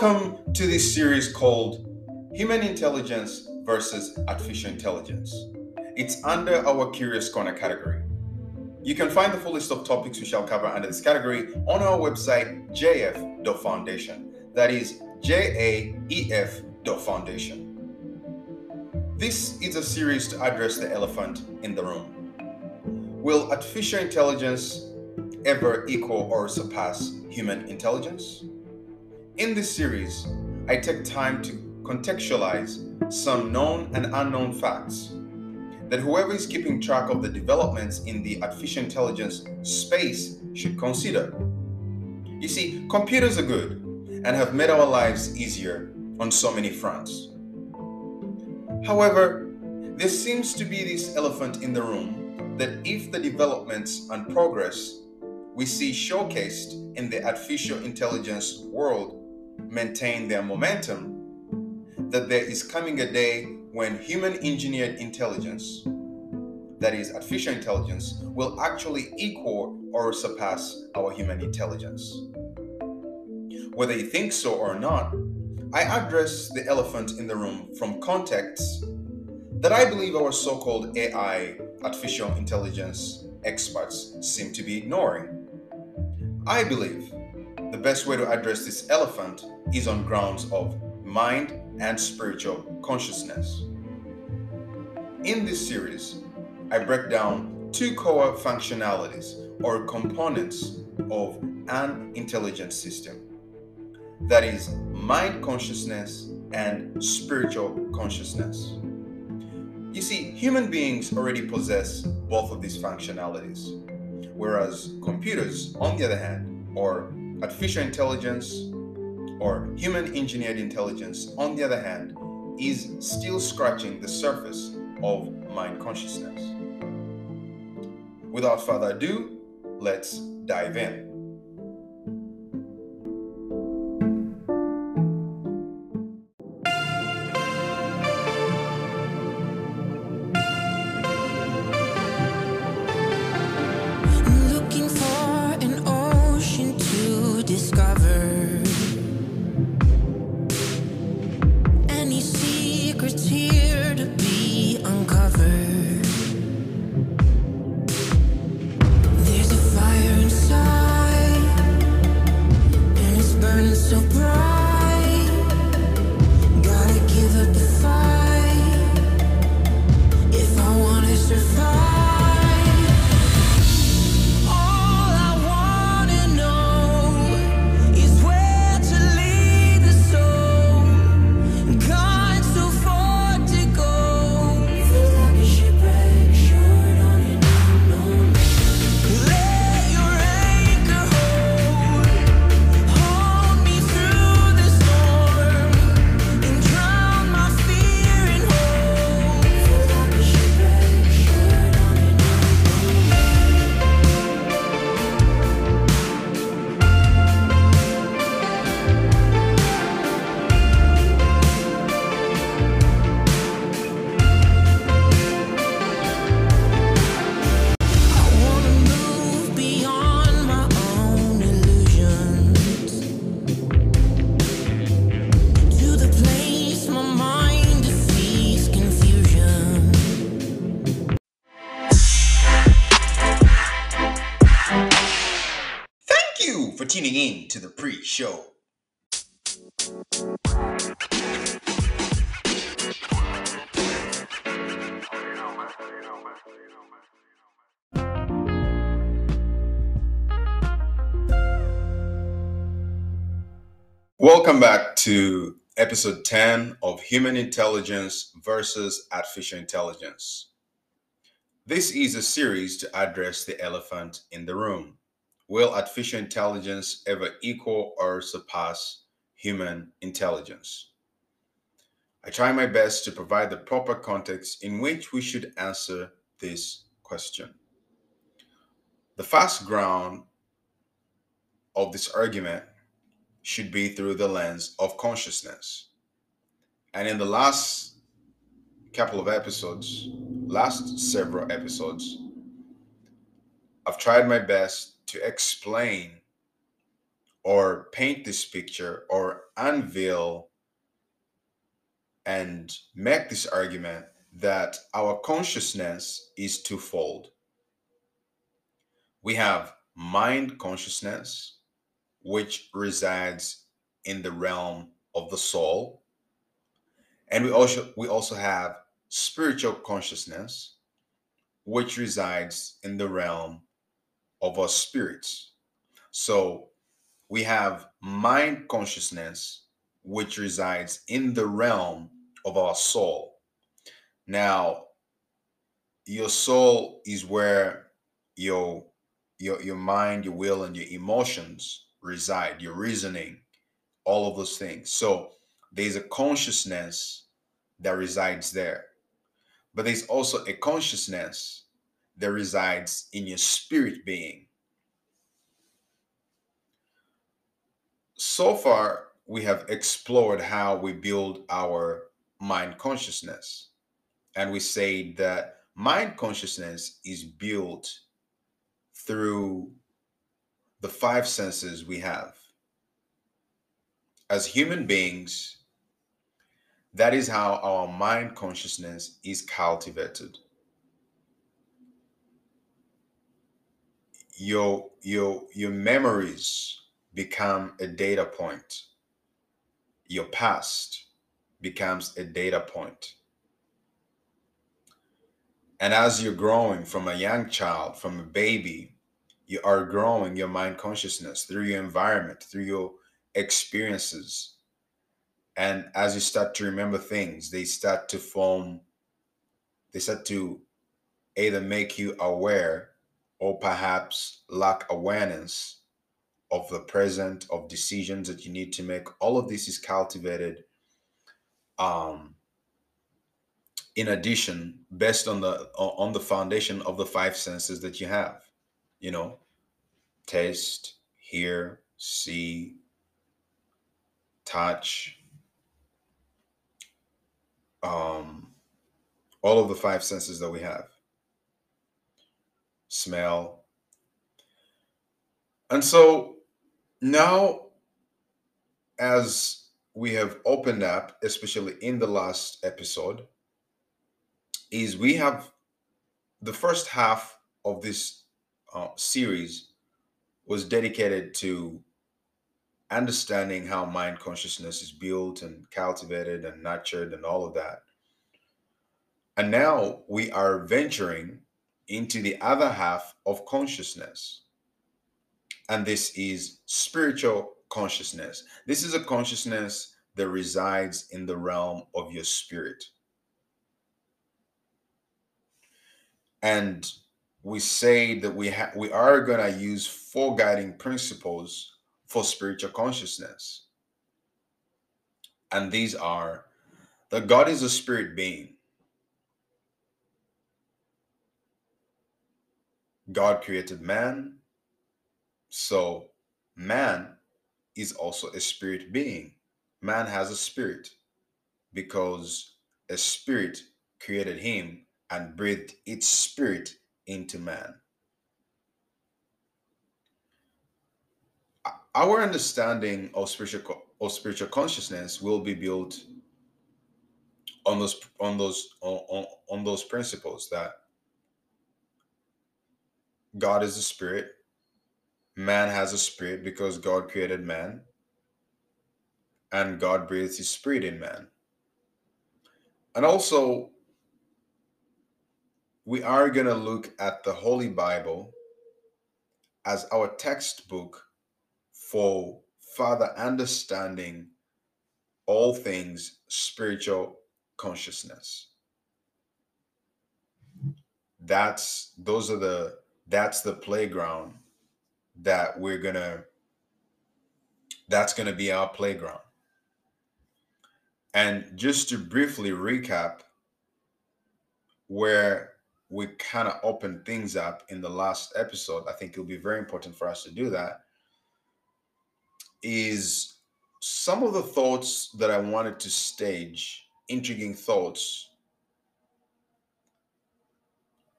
Welcome to this series called Human Intelligence versus Artificial Intelligence. It's under our Curious Corner category. You can find the full list of topics we shall cover under this category on our website, jaef.foundation. That is J-A-E-F.foundation. This is a series to address the elephant in the room. Will artificial intelligence ever equal or surpass human intelligence? In this series, I take time to contextualize some known and unknown facts that whoever is keeping track of the developments in the artificial intelligence space should consider. You see, computers are good and have made our lives easier on so many fronts. However, there seems to be this elephant in the room that if the developments and progress we see showcased in the artificial intelligence world maintain their momentum, that there is coming a day when human engineered intelligence, that is, artificial intelligence, will actually equal or surpass our human intelligence. Whether you think so or not, I address the elephant in the room from contexts that I believe our so called AI, artificial intelligence experts, seem to be ignoring. I believe the best way to address this elephant is on grounds of mind and spiritual consciousness. In this series, I break down two core functionalities or components of an intelligent system that is, mind consciousness and spiritual consciousness. You see, human beings already possess both of these functionalities, whereas computers, on the other hand, or artificial intelligence or human engineered intelligence, on the other hand, is still scratching the surface of mind consciousness. Without further ado, let's dive in. Welcome back to episode 10 of Human Intelligence versus Artificial Intelligence. This is a series to address the elephant in the room. Will artificial intelligence ever equal or surpass human intelligence? I try my best to provide the proper context in which we should answer this question. The first ground of this argument should be through the lens of consciousness. And in the last couple of episodes, last several episodes, I've tried my best to explain or paint this picture or unveil and make this argument that our consciousness is twofold. We have mind consciousness, which resides in the realm of the soul, and we also we also have spiritual consciousness, which resides in the realm of our spirits. So we have mind consciousness, which resides in the realm of our soul. Now, your soul is where your your your mind, your will, and your emotions reside, your reasoning, all of those things. So there's a consciousness that resides there. But there's also a consciousness that resides in your spirit being. So far, we have explored how we build our mind consciousness. And we say that mind consciousness is built through the five senses we have as human beings, that is how our mind consciousness is cultivated. Your your your memories become a data point. Your past becomes a data point. And as you're growing from a young child, from a baby, you are growing your mind consciousness through your environment, through your experiences. And as you start to remember things, they start to form, they start to either make you aware or perhaps lack awareness of the present, of decisions that you need to make. All of this is cultivated um, in addition based on the on the foundation of the five senses that you have you know taste hear see touch um all of the five senses that we have. Smell. And so now as we have opened up especially in the last episode is we have the first half of this uh, series was dedicated to understanding how mind consciousness is built and cultivated and nurtured and all of that. And now we are venturing into the other half of consciousness. And this is spiritual consciousness. This is a consciousness that resides in the realm of your spirit. and we say that we have we are going to use four guiding principles for spiritual consciousness. And these are that god is a spirit being. God created man. So man is also a spirit being. Man has a spirit because a spirit created him and breathed its spirit into man. Our understanding of spiritual of spiritual consciousness will be built on those on those on, on those principles that God is a spirit, man has a spirit because God created man, and God breathes his spirit in man. And also we are going to look at the Holy Bible as our textbook for further understanding all things spiritual consciousness. That's those are the that's the playground that we're going to that's going to be our playground. And just to briefly recap where we kind of opened things up in the last episode, I think it'll be very important for us to do that. Is some of the thoughts that I wanted to stage, intriguing thoughts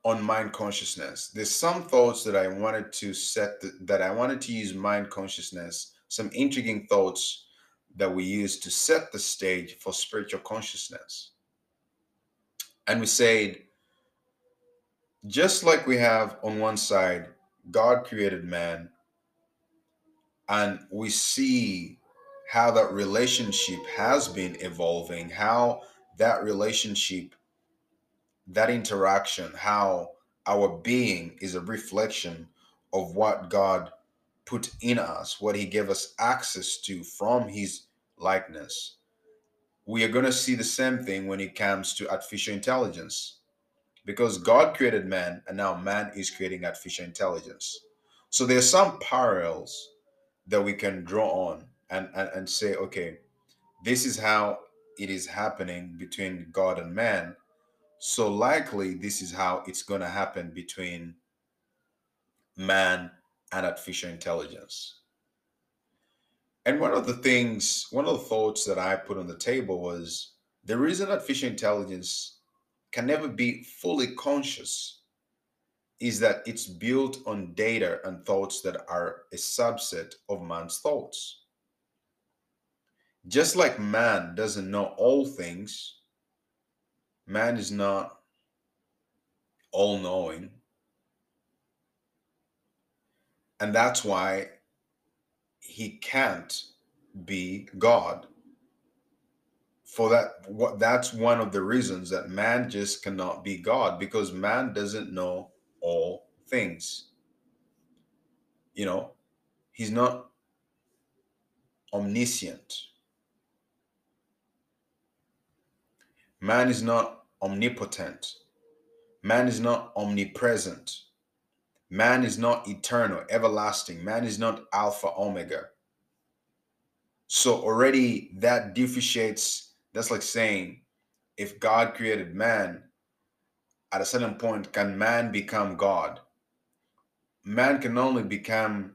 on mind consciousness. There's some thoughts that I wanted to set the, that I wanted to use mind consciousness, some intriguing thoughts that we use to set the stage for spiritual consciousness. And we said just like we have on one side, God created man, and we see how that relationship has been evolving, how that relationship, that interaction, how our being is a reflection of what God put in us, what He gave us access to from His likeness. We are going to see the same thing when it comes to artificial intelligence because God created man and now man is creating artificial intelligence. So there's some parallels that we can draw on and, and, and say, okay, this is how it is happening between God and man. So likely this is how it's going to happen between man and artificial intelligence. And one of the things, one of the thoughts that I put on the table was the reason artificial intelligence can never be fully conscious is that it's built on data and thoughts that are a subset of man's thoughts. Just like man doesn't know all things, man is not all knowing. And that's why he can't be God. For that, what that's one of the reasons that man just cannot be God because man doesn't know all things. You know, he's not omniscient. Man is not omnipotent. Man is not omnipresent. Man is not eternal, everlasting. Man is not Alpha, Omega. So already that differentiates, that's like saying if God created man, at a certain point, can man become God? Man can only become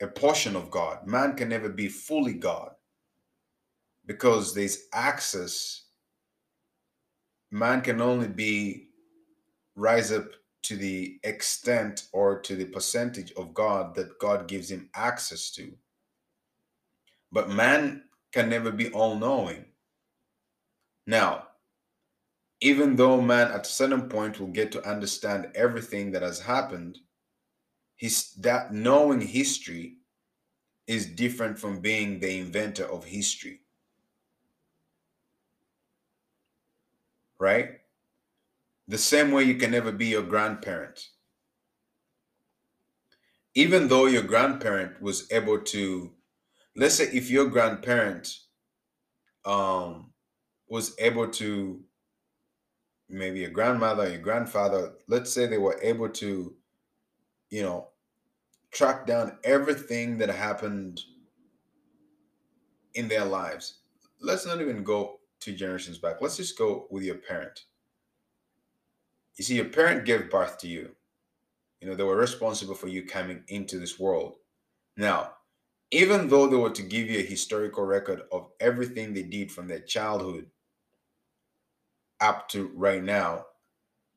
a portion of God. Man can never be fully God because there's access. Man can only be rise up to the extent or to the percentage of God that God gives him access to. But man can never be all knowing. Now, even though man at a certain point will get to understand everything that has happened, his that knowing history is different from being the inventor of history. Right? The same way you can never be your grandparent. Even though your grandparent was able to, let's say if your grandparent um was able to maybe your grandmother, or your grandfather, let's say they were able to, you know, track down everything that happened in their lives. Let's not even go two generations back. Let's just go with your parent. You see, your parent gave birth to you. You know, they were responsible for you coming into this world. Now, even though they were to give you a historical record of everything they did from their childhood up to right now,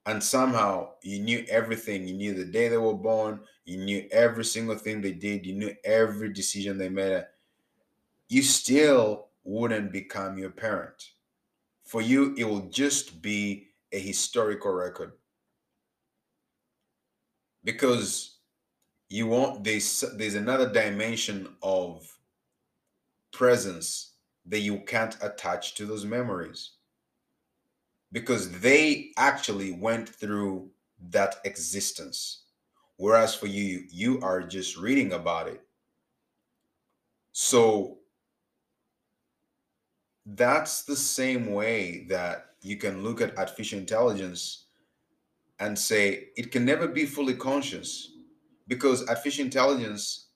and somehow you knew everything, you knew the day they were born, you knew every single thing they did, you knew every decision they made, you still wouldn't become your parent. For you, it will just be a historical record. Because you want there's there's another dimension of presence that you can't attach to those memories because they actually went through that existence whereas for you you are just reading about it so that's the same way that you can look at artificial intelligence and say it can never be fully conscious because artificial intelligence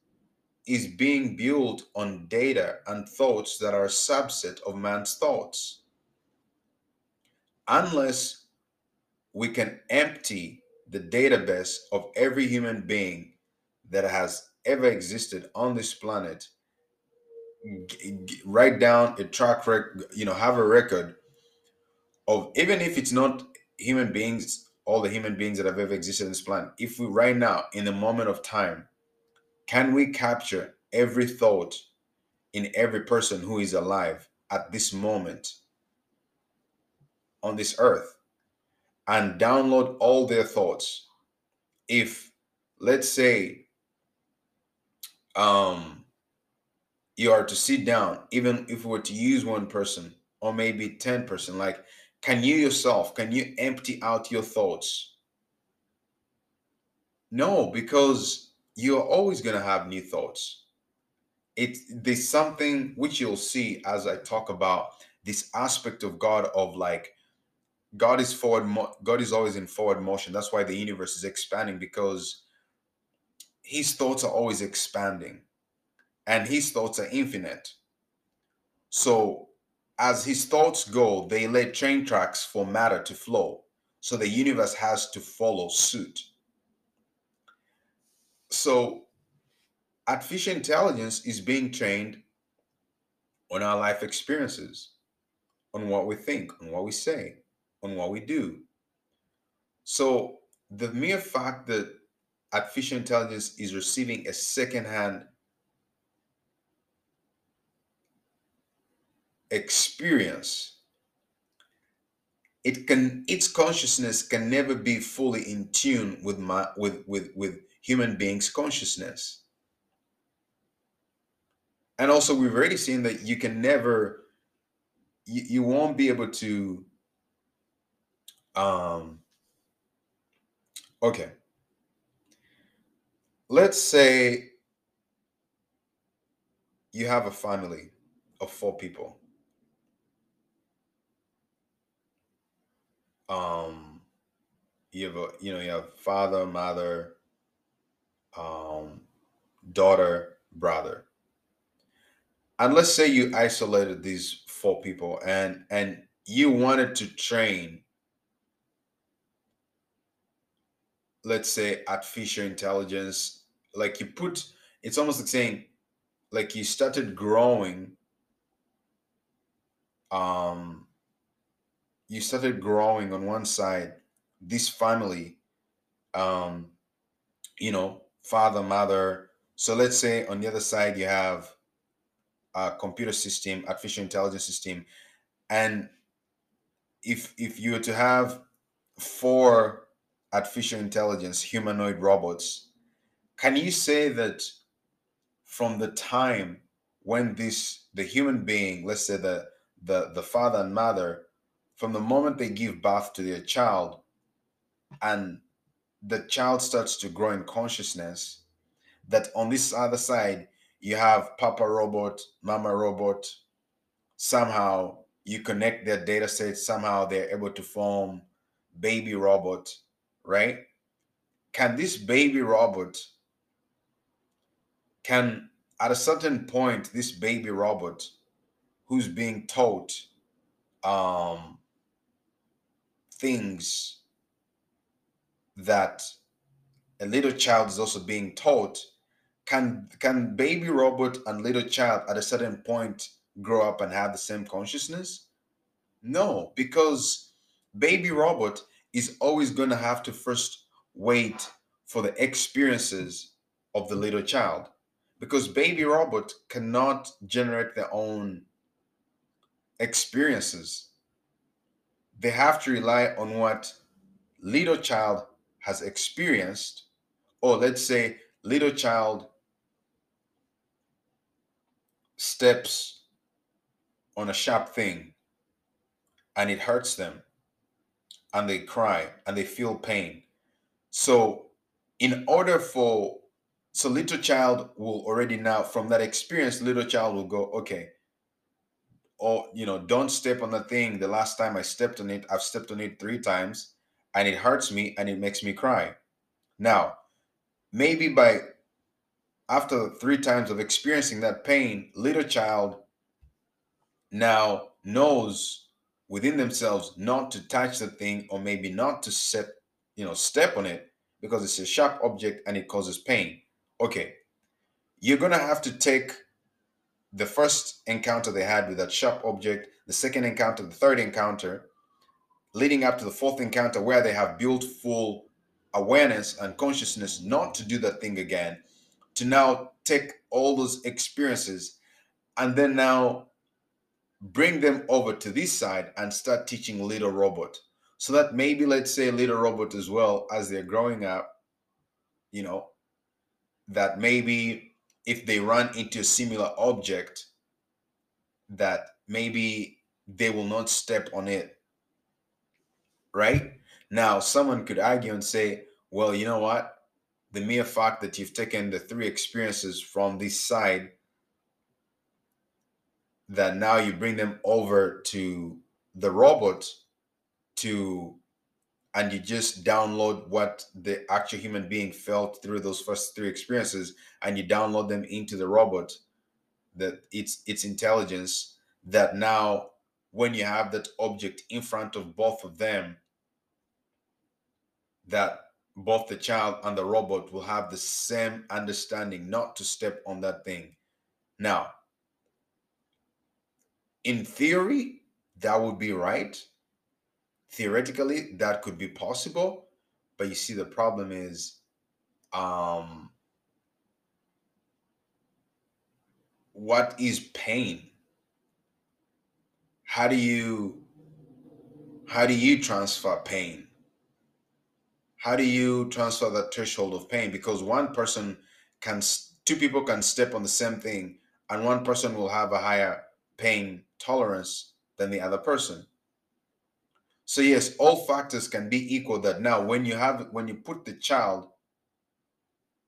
is being built on data and thoughts that are a subset of man's thoughts. Unless we can empty the database of every human being that has ever existed on this planet, g- g- write down a track record, you know, have a record of even if it's not human beings, all the human beings that have ever existed on this planet, if we right now, in the moment of time, can we capture every thought in every person who is alive at this moment on this earth and download all their thoughts? If, let's say, um, you are to sit down, even if we were to use one person or maybe 10 person, like can you yourself, can you empty out your thoughts? No, because you're always going to have new thoughts. It there's something which you'll see as I talk about this aspect of God of like God is forward mo- God is always in forward motion. That's why the universe is expanding because his thoughts are always expanding and his thoughts are infinite. So as his thoughts go, they lay train tracks for matter to flow. So the universe has to follow suit. So artificial intelligence is being trained on our life experiences, on what we think, on what we say, on what we do. So the mere fact that artificial intelligence is receiving a secondhand experience it can its consciousness can never be fully in tune with my with with with human beings consciousness and also we've already seen that you can never you, you won't be able to um okay. Let's say you have a family of four people. Um you have a you know you have father mother um daughter brother. And let's say you isolated these four people and and you wanted to train let's say artificial intelligence like you put it's almost like saying like you started growing um you started growing on one side this family um you know father mother. So let's say on the other side you have a computer system artificial intelligence system and if if you were to have four artificial intelligence humanoid robots can you say that from the time when this the human being let's say the the the father and mother from the moment they give birth to their child and the child starts to grow in consciousness that on this other side you have papa robot mama robot somehow you connect their data sets somehow they're able to form baby robot right? Can this baby robot can at a certain point this baby robot who's being taught um things that a little child is also being taught can can baby robot and little child at a certain point grow up and have the same consciousness? No because baby robot is always going to have to first wait for the experiences of the little child. Because baby robot cannot generate their own experiences. They have to rely on what little child has experienced or let's say little child steps on a sharp thing and it hurts them and they cry and they feel pain. So in order for so little child will already now from that experience little child will go okay. Or you know don't step on the thing. The last time i stepped on it i've stepped on it three times and it hurts me and it makes me cry. Now maybe by after three times of experiencing that pain little child now knows within themselves not to touch the thing or maybe not to set you know step on it because it's a sharp object and it causes pain. Okay. You're gonna have to take the first encounter they had with that sharp object the second encounter the third encounter leading up to the fourth encounter where they have built full awareness and consciousness not to do that thing again to now take all those experiences and then now bring them over to this side and start teaching little robot. So that maybe let's say little robot as well as they're growing up you know that maybe if they run into a similar object that maybe they will not step on it right? Now someone could argue and say well you know what? The mere fact that you've taken the three experiences from this side that now you bring them over to the robot to and you just download what the actual human being felt through those first three experiences and you download them into the robot that it's its intelligence that now when you have that object in front of both of them that both the child and the robot will have the same understanding not to step on that thing. Now in theory that would be right. Theoretically that could be possible. But you see the problem is um what is pain? How do you how do you transfer pain? How do you transfer that threshold of pain? Because one person can two people can step on the same thing and one person will have a higher pain tolerance than the other person. So yes all factors can be equal that now when you have when you put the child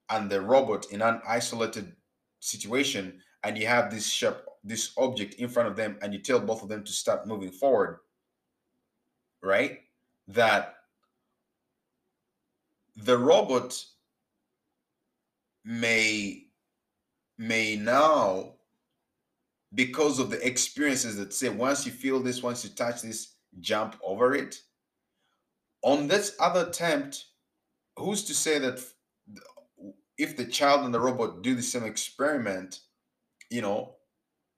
and the robot in an isolated situation and you have this sharp this object in front of them and you tell both of them to start moving forward right that the robot may may now because of the experiences that say once you feel this once you touch this jump over it. On this other attempt who's to say that if the child and the robot do the same experiment you know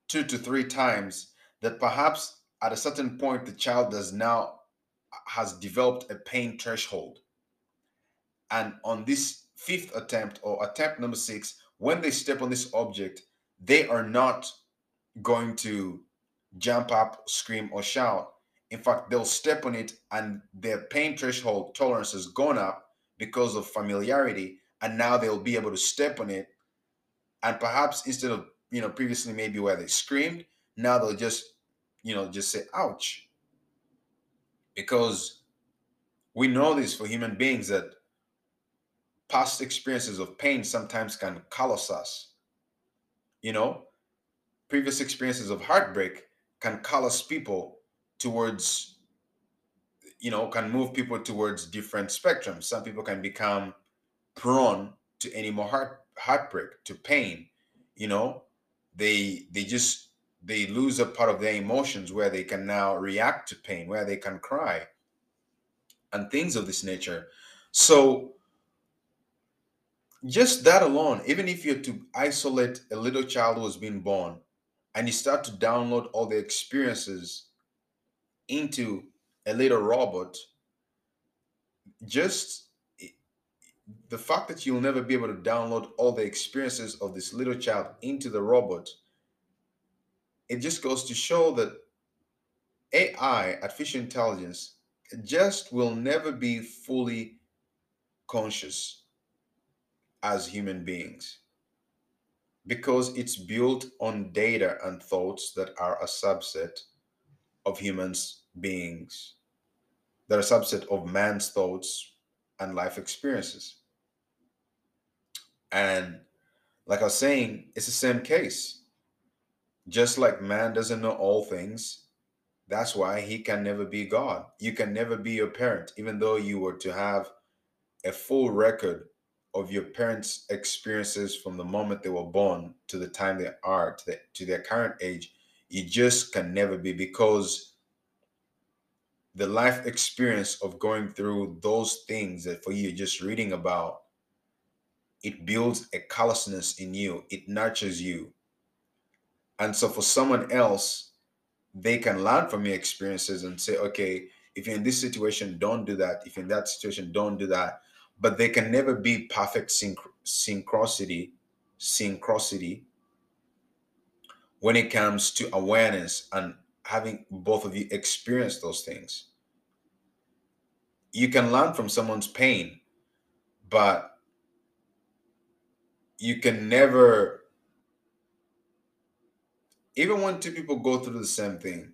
two to three times that perhaps at a certain point the child does now has developed a pain threshold? And on this fifth attempt or attempt number six when they step on this object they are not going to jump up scream or shout. In fact they'll step on it and their pain threshold tolerance has gone up because of familiarity and now they'll be able to step on it. And perhaps instead of you know previously maybe where they screamed now they'll just you know just say ouch. Because we know this for human beings that past experiences of pain sometimes can callous us you know previous experiences of heartbreak can callous people towards you know can move people towards different spectrums. Some people can become prone to any more heart heartbreak to pain you know? They they just they lose a part of their emotions where they can now react to pain where they can cry and things of this nature. So just that alone even if you're to isolate a little child who has been born and you start to download all the experiences into a little robot just the fact that you'll never be able to download all the experiences of this little child into the robot it just goes to show that ai artificial intelligence just will never be fully conscious as human beings because it's built on data and thoughts that are a subset of humans beings that are a subset of man's thoughts and life experiences. And like i was saying it's the same case. Just like man doesn't know all things that's why he can never be god. You can never be your parent even though you were to have a full record of your parents' experiences from the moment they were born to the time they are to, the, to their current age, you just can never be because the life experience of going through those things that for you just reading about, it builds a callousness in you, it nurtures you. And so for someone else, they can learn from your experiences and say, okay, if you're in this situation, don't do that. If you're in that situation, don't do that but there can never be perfect synch- synchronicity synchronicity when it comes to awareness and having both of you experience those things. You can learn from someone's pain but you can never even when two people go through the same thing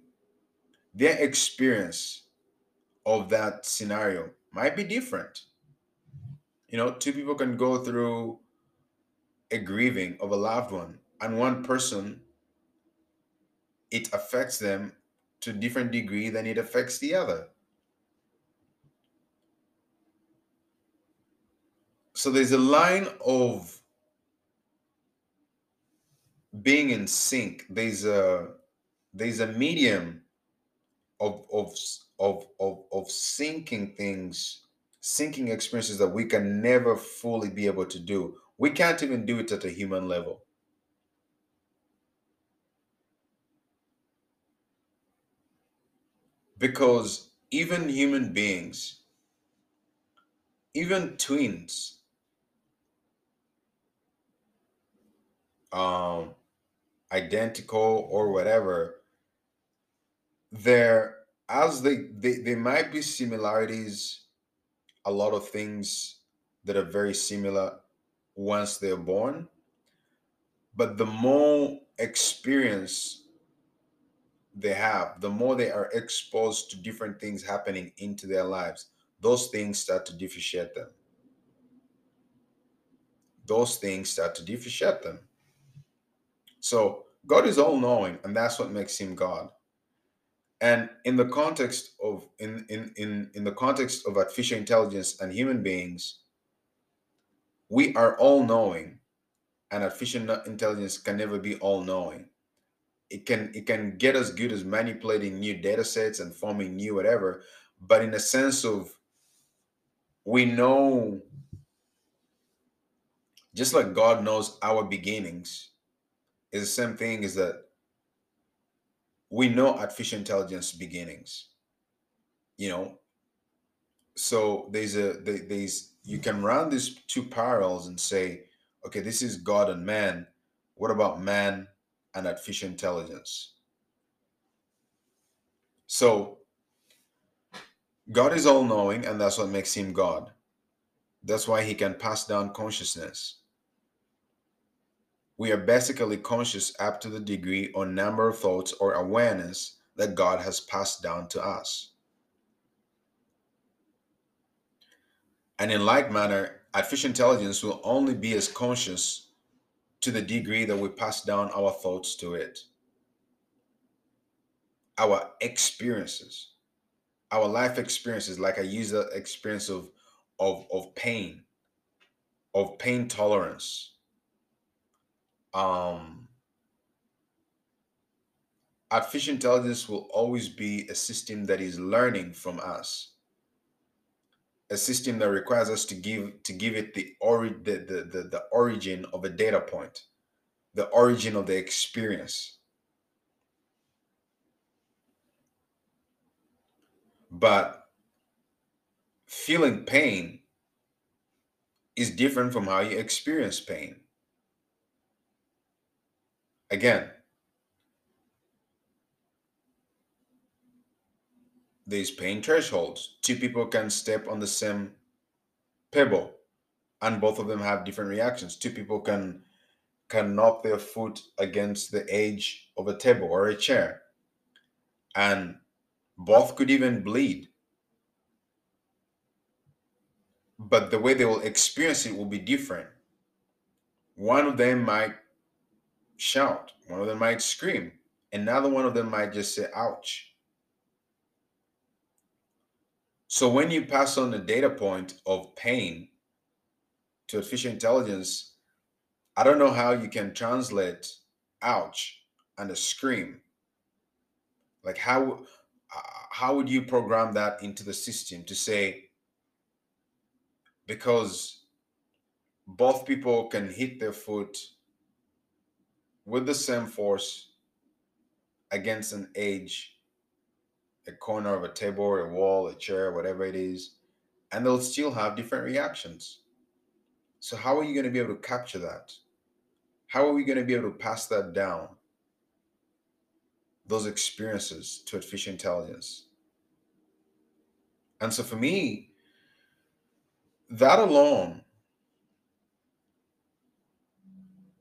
their experience of that scenario might be different you know two people can go through a grieving of a loved one and one person it affects them to a different degree than it affects the other. So there's a line of being in sync. There's a there's a medium of of of of, of syncing things syncing experiences that we can never fully be able to do. We can't even do it at a human level. Because even human beings even twins um identical or whatever there as they, they there might be similarities a lot of things that are very similar once they're born. But the more experience they have the more they are exposed to different things happening into their lives those things start to differentiate them. Those things start to differentiate them. So god is all knowing and that's what makes him god and in the context of in in in, in the context of artificial intelligence and human beings we are all knowing and artificial intelligence can never be all knowing. It can it can get as good as manipulating new data sets and forming new whatever but in a sense of we know just like god knows our beginnings is the same thing is that we know artificial intelligence beginnings you know? So there's a there's you can run these two parallels and say okay this is god and man. What about man and artificial intelligence? So god is all knowing and that's what makes him god. That's why he can pass down consciousness we are basically conscious up to the degree or number of thoughts or awareness that god has passed down to us And in like manner, artificial intelligence will only be as conscious to the degree that we pass down our thoughts to it, our experiences, our life experiences. Like I use the experience of of of pain, of pain tolerance. Um, artificial intelligence will always be a system that is learning from us. A system that requires us to give to give it the ori- the, the, the, the origin of a data point the origin of the experience. But feeling pain is different from how you experience pain again these pain thresholds two people can step on the same pebble and both of them have different reactions. Two people can can knock their foot against the edge of a table or a chair and both could even bleed. But the way they will experience it will be different. One of them might shout. One of them might scream. Another one of them might just say ouch. So when you pass on the data point of pain to artificial intelligence I don't know how you can translate ouch and a scream. Like how how would you program that into the system to say because both people can hit their foot with the same force against an edge, a corner of a table, a wall, a chair, whatever it is, and they'll still have different reactions. So how are you going to be able to capture that? How are we going to be able to pass that down, those experiences to artificial intelligence? And so for me, that alone,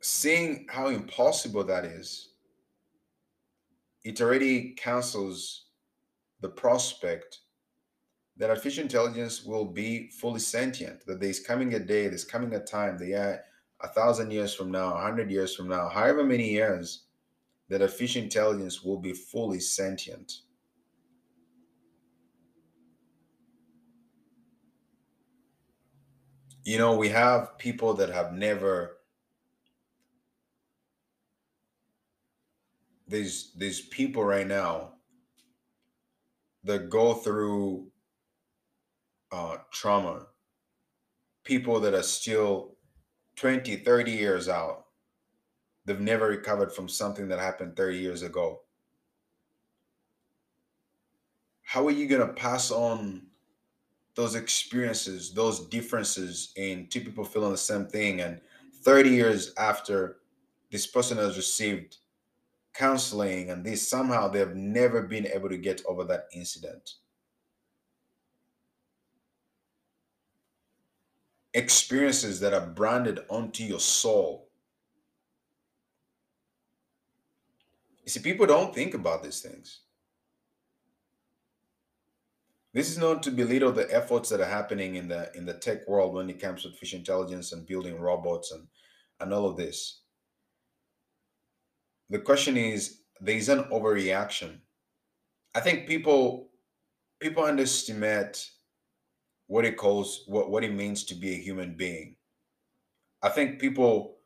seeing how impossible that is, it already cancels the prospect that artificial intelligence will be fully sentient, that there's coming a day, there's coming a time, the AI, a thousand years from now, a hundred years from now, however many years, that artificial intelligence will be fully sentient. You know, we have people that have never there's there's people right now that go through uh, trauma, people that are still 20, 30 years out. They've never recovered from something that happened 30 years ago. How are you going to pass on those experiences, those differences in two people feeling the same thing? And 30 years after this person has received counseling and this somehow they've never been able to get over that incident. Experiences that are branded onto your soul. You see people don't think about these things. This is not to belittle the efforts that are happening in the in the tech world when it comes to artificial intelligence and building robots and and all of this the question is there's an overreaction. I think people people underestimate what it calls what, what it means to be a human being. I think people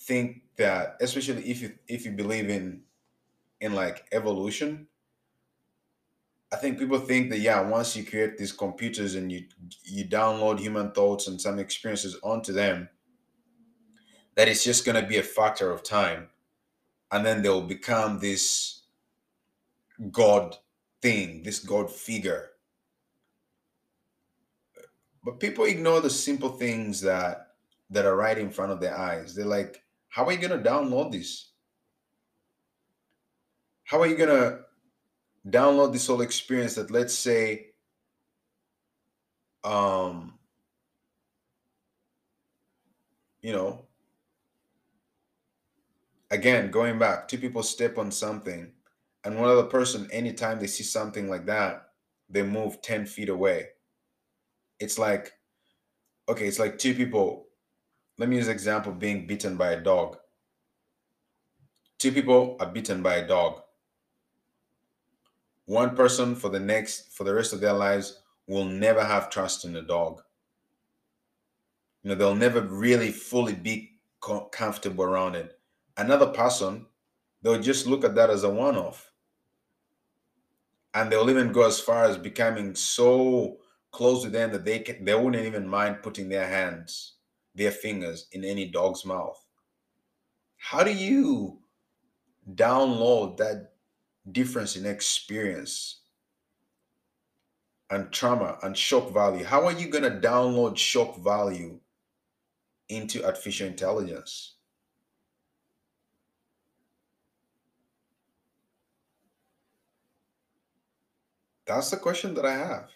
think that especially if you if you believe in in like evolution i think people think that yeah once you create these computers and you you download human thoughts and some experiences onto them that it's just going to be a factor of time and then they'll become this god thing this god figure. But people ignore the simple things that that are right in front of their eyes. They're like how are you to download this? How are you to download this whole experience that let's say um you know again going back two people step on something and one other person anytime they see something like that they move 10 feet away. It's like okay it's like two people let me use example being beaten by a dog. Two people are beaten by a dog. One person for the next for the rest of their lives will never have trust in a dog. You know they'll never really fully be comfortable around it another person they'll just look at that as a one-off. And they'll even go as far as becoming so close to them that they can they wouldn't even mind putting their hands their fingers in any dog's mouth. How do you download that difference in experience and trauma and shock value? How are you going to download shock value into artificial intelligence that's the question that i have.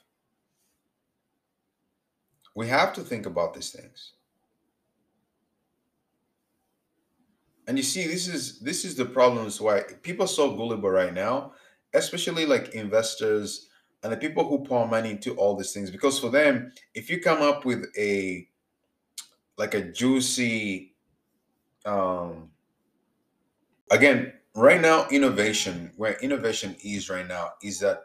We have to think about these things. And you see this is this is the problems why people so gullible right now especially like investors and the people who pour money into all these things. Because for them if you come up with a like a juicy um again right now innovation where innovation is right now is that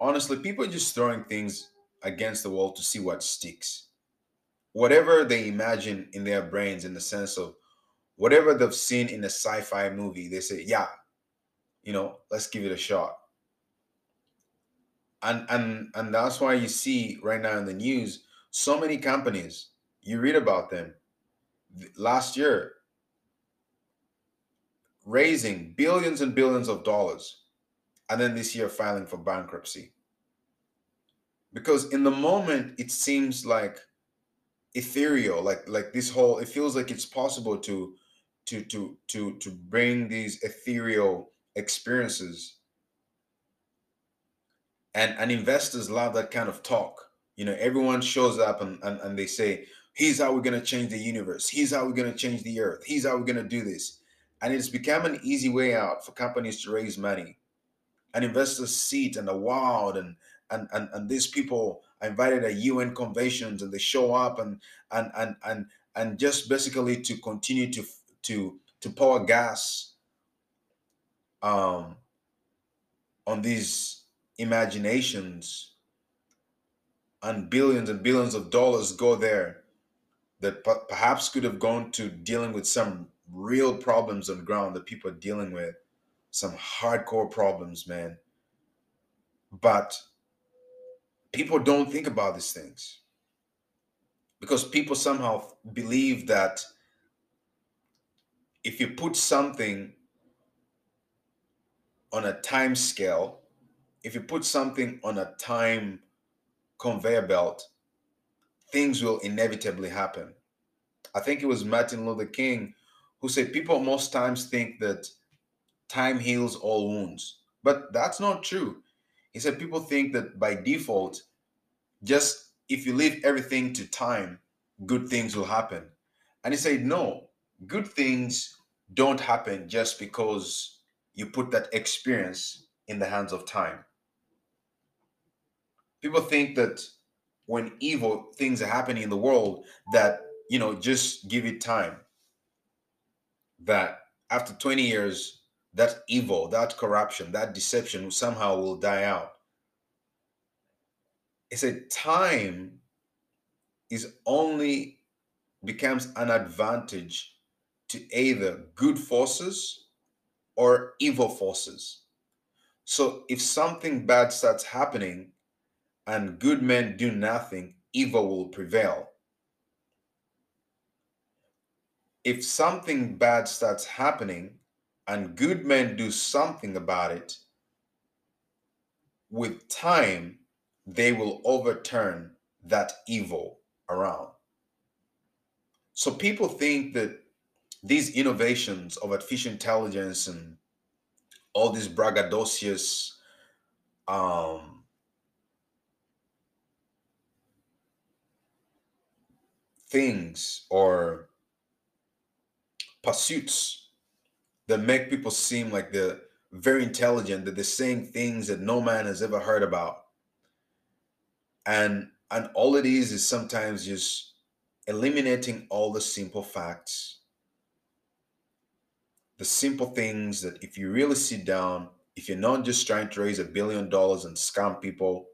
honestly people are just throwing things against the wall to see what sticks. Whatever they imagine in their brains in the sense of whatever they've seen in a sci-fi movie they say yeah you know let's give it a shot. And and and that's why you see right now in the news so many companies you read about them. Last year raising billions and billions of dollars and then this year filing for bankruptcy. Because in the moment it seems like ethereal like like this whole it feels like it's possible to to to to to bring these ethereal experiences and and investors love that kind of talk. You know everyone shows up and and, and they say here's how we're going to change the universe. Here's how we're going to change the earth. Here's how we're going to do this. And it's become an easy way out for companies to raise money and investors see it and are wowed and and and, and these people are invited at un conventions and they show up and and and and and just basically to continue to to to pour gas um on these imaginations. And billions and billions of dollars go there that per- perhaps could have gone to dealing with some real problems on the ground that people are dealing with some hardcore problems man. But people don't think about these things. Because people somehow believe that if you put something on a time scale if you put something on a time conveyor belt things will inevitably happen. I think it was martin luther king who said people most times think that time heals all wounds. But that's not true. He said people think that by default, just if you leave everything to time, good things will happen. And he said, no, good things don't happen just because you put that experience in the hands of time. People think that when evil things are happening in the world, that, you know, just give it time. That after 20 years, that evil, that corruption, that deception somehow will die out. It's a time is only becomes an advantage to either good forces or evil forces. So if something bad starts happening and good men do nothing, evil will prevail. If something bad starts happening and good men do something about it, with time, they will overturn that evil around. So people think that these innovations of artificial intelligence and all these braggadocious um, things or pursuits that make people seem like they're very intelligent, that they're saying things that no man has ever heard about. And and all it is is sometimes just eliminating all the simple facts the simple things that if you really sit down, if you're not just trying to raise a billion dollars and scam people,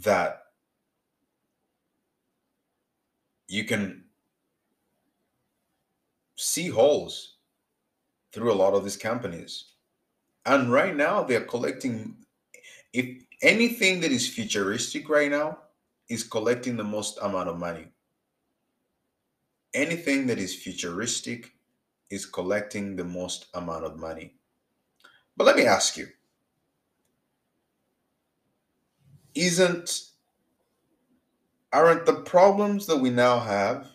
that you can see holes through a lot of these companies. And right now they're collecting if anything that is futuristic right now is collecting the most amount of money. Anything that is futuristic is collecting the most amount of money. But let me ask you isn't aren't the problems that we now have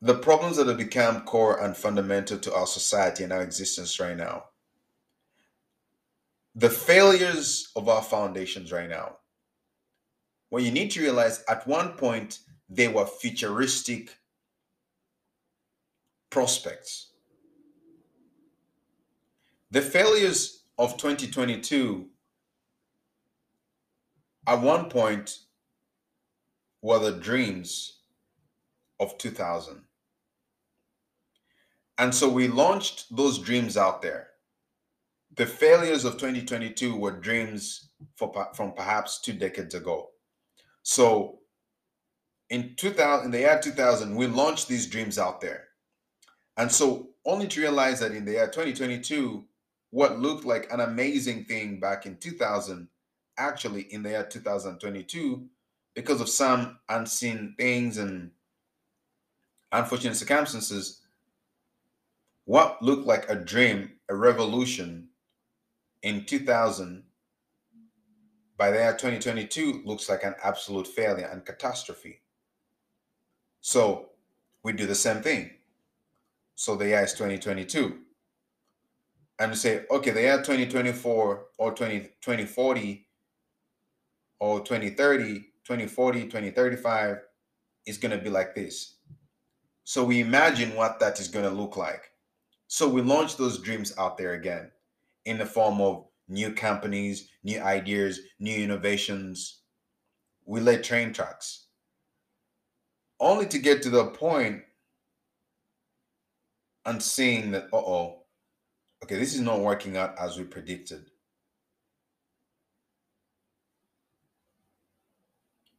the problems that have become core and fundamental to our society and our existence right now the failures of our foundations right now what you need to realize at one point they were futuristic prospects. The failures of 2022 at one point were the dreams of 2000. And so we launched those dreams out there. The failures of 2022 were dreams for, from perhaps two decades ago. So in 2000, in the year 2000, we launched these dreams out there. And so only to realize that in the year 2022, what looked like an amazing thing back in 2000, actually in the year 2022, because of some unseen things and unfortunate circumstances, what looked like a dream, a revolution in 2000, by the year 2022 looks like an absolute failure and catastrophe. So we do the same thing so the year is 2022. And say, okay, the year 2024 or 20, 2040 or 2030, 2040, 2035 is going to be like this. So we imagine what that is going to look like. So we launch those dreams out there again in the form of new companies, new ideas, new innovations. We lay train tracks. Only to get to the point and seeing that, uh oh, okay, this is not working out as we predicted.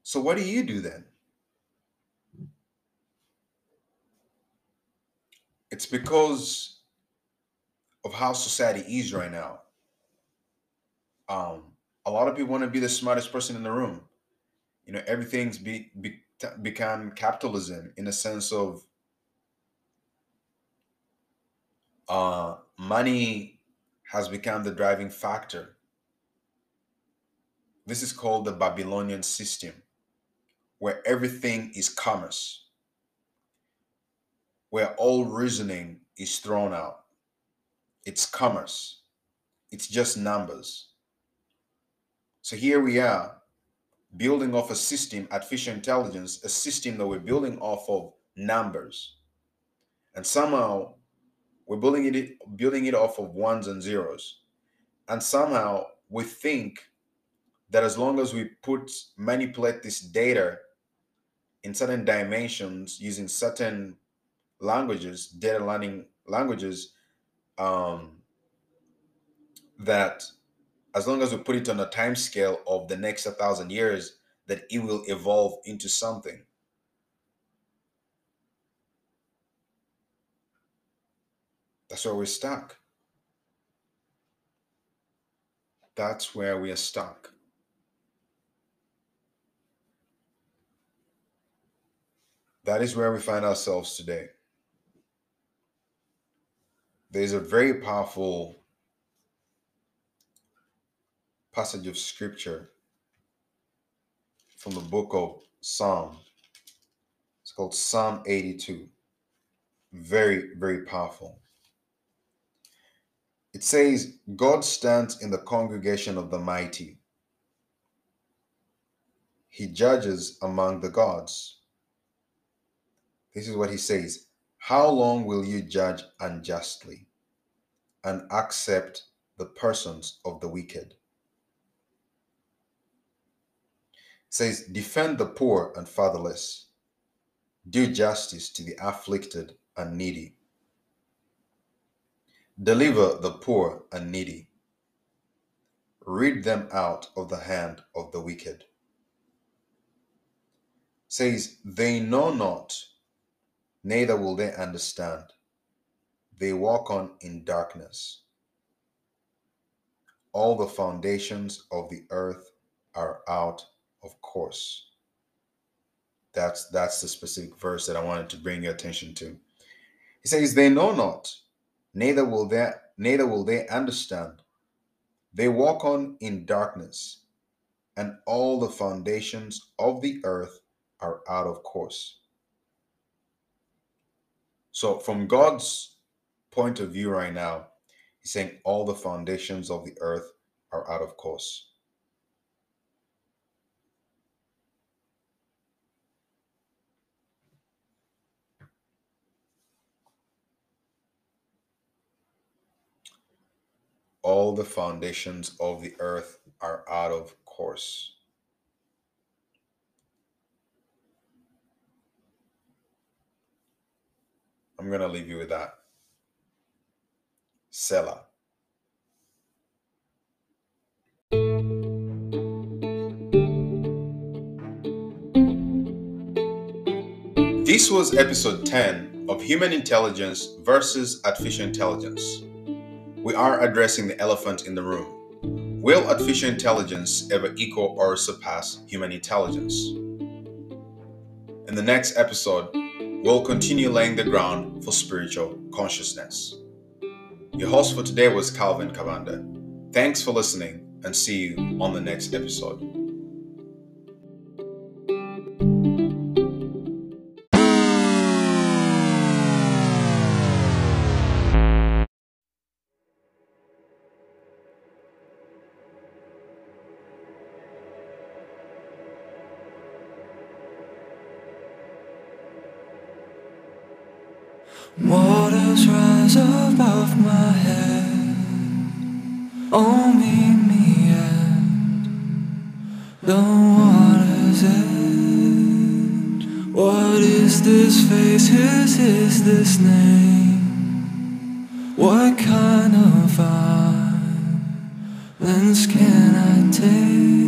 So, what do you do then? It's because of how society is right now. Um, a lot of people want to be the smartest person in the room. You know, everything's be, be become capitalism in a sense of uh, money has become the driving factor. This is called the Babylonian system, where everything is commerce. where all reasoning is thrown out. It's commerce, it's just numbers. So here we are building off a system, artificial intelligence, a system that we're building off of numbers. And somehow we're building it building it off of ones and zeros. And somehow we think that as long as we put manipulate this data in certain dimensions using certain languages, data learning languages, um, that as long as we put it on a time scale of the next a thousand years, that it will evolve into something. That's where we're stuck. That's where we are stuck. That is where we find ourselves today. There's a very powerful passage of scripture from the book of Psalm. It's called Psalm 82. Very, very powerful. It says, God stands in the congregation of the mighty. He judges among the gods. This is what he says How long will you judge unjustly and accept the persons of the wicked? It says, Defend the poor and fatherless, do justice to the afflicted and needy, deliver the poor and needy, rid them out of the hand of the wicked. says, They know not neither will they understand. They walk on in darkness. All the foundations of the earth are out of course. That's that's the specific verse that I wanted to bring your attention to. He says, They know not, neither will they neither will they understand. They walk on in darkness, and all the foundations of the earth are out of course. So, from God's point of view right now, He's saying all the foundations of the earth are out of course. All the foundations of the earth are out of course. I'm going to leave you with that. Selah. This was episode 10 of Human Intelligence versus Artificial Intelligence. We are addressing the elephant in the room. Will artificial intelligence ever equal or surpass human intelligence? In the next episode, we'll continue laying the ground for spiritual consciousness. Your host for today was Calvin Cavanda. Thanks for listening and see you on the next episode. Is this face? Whose is this name? What kind of violence can I take?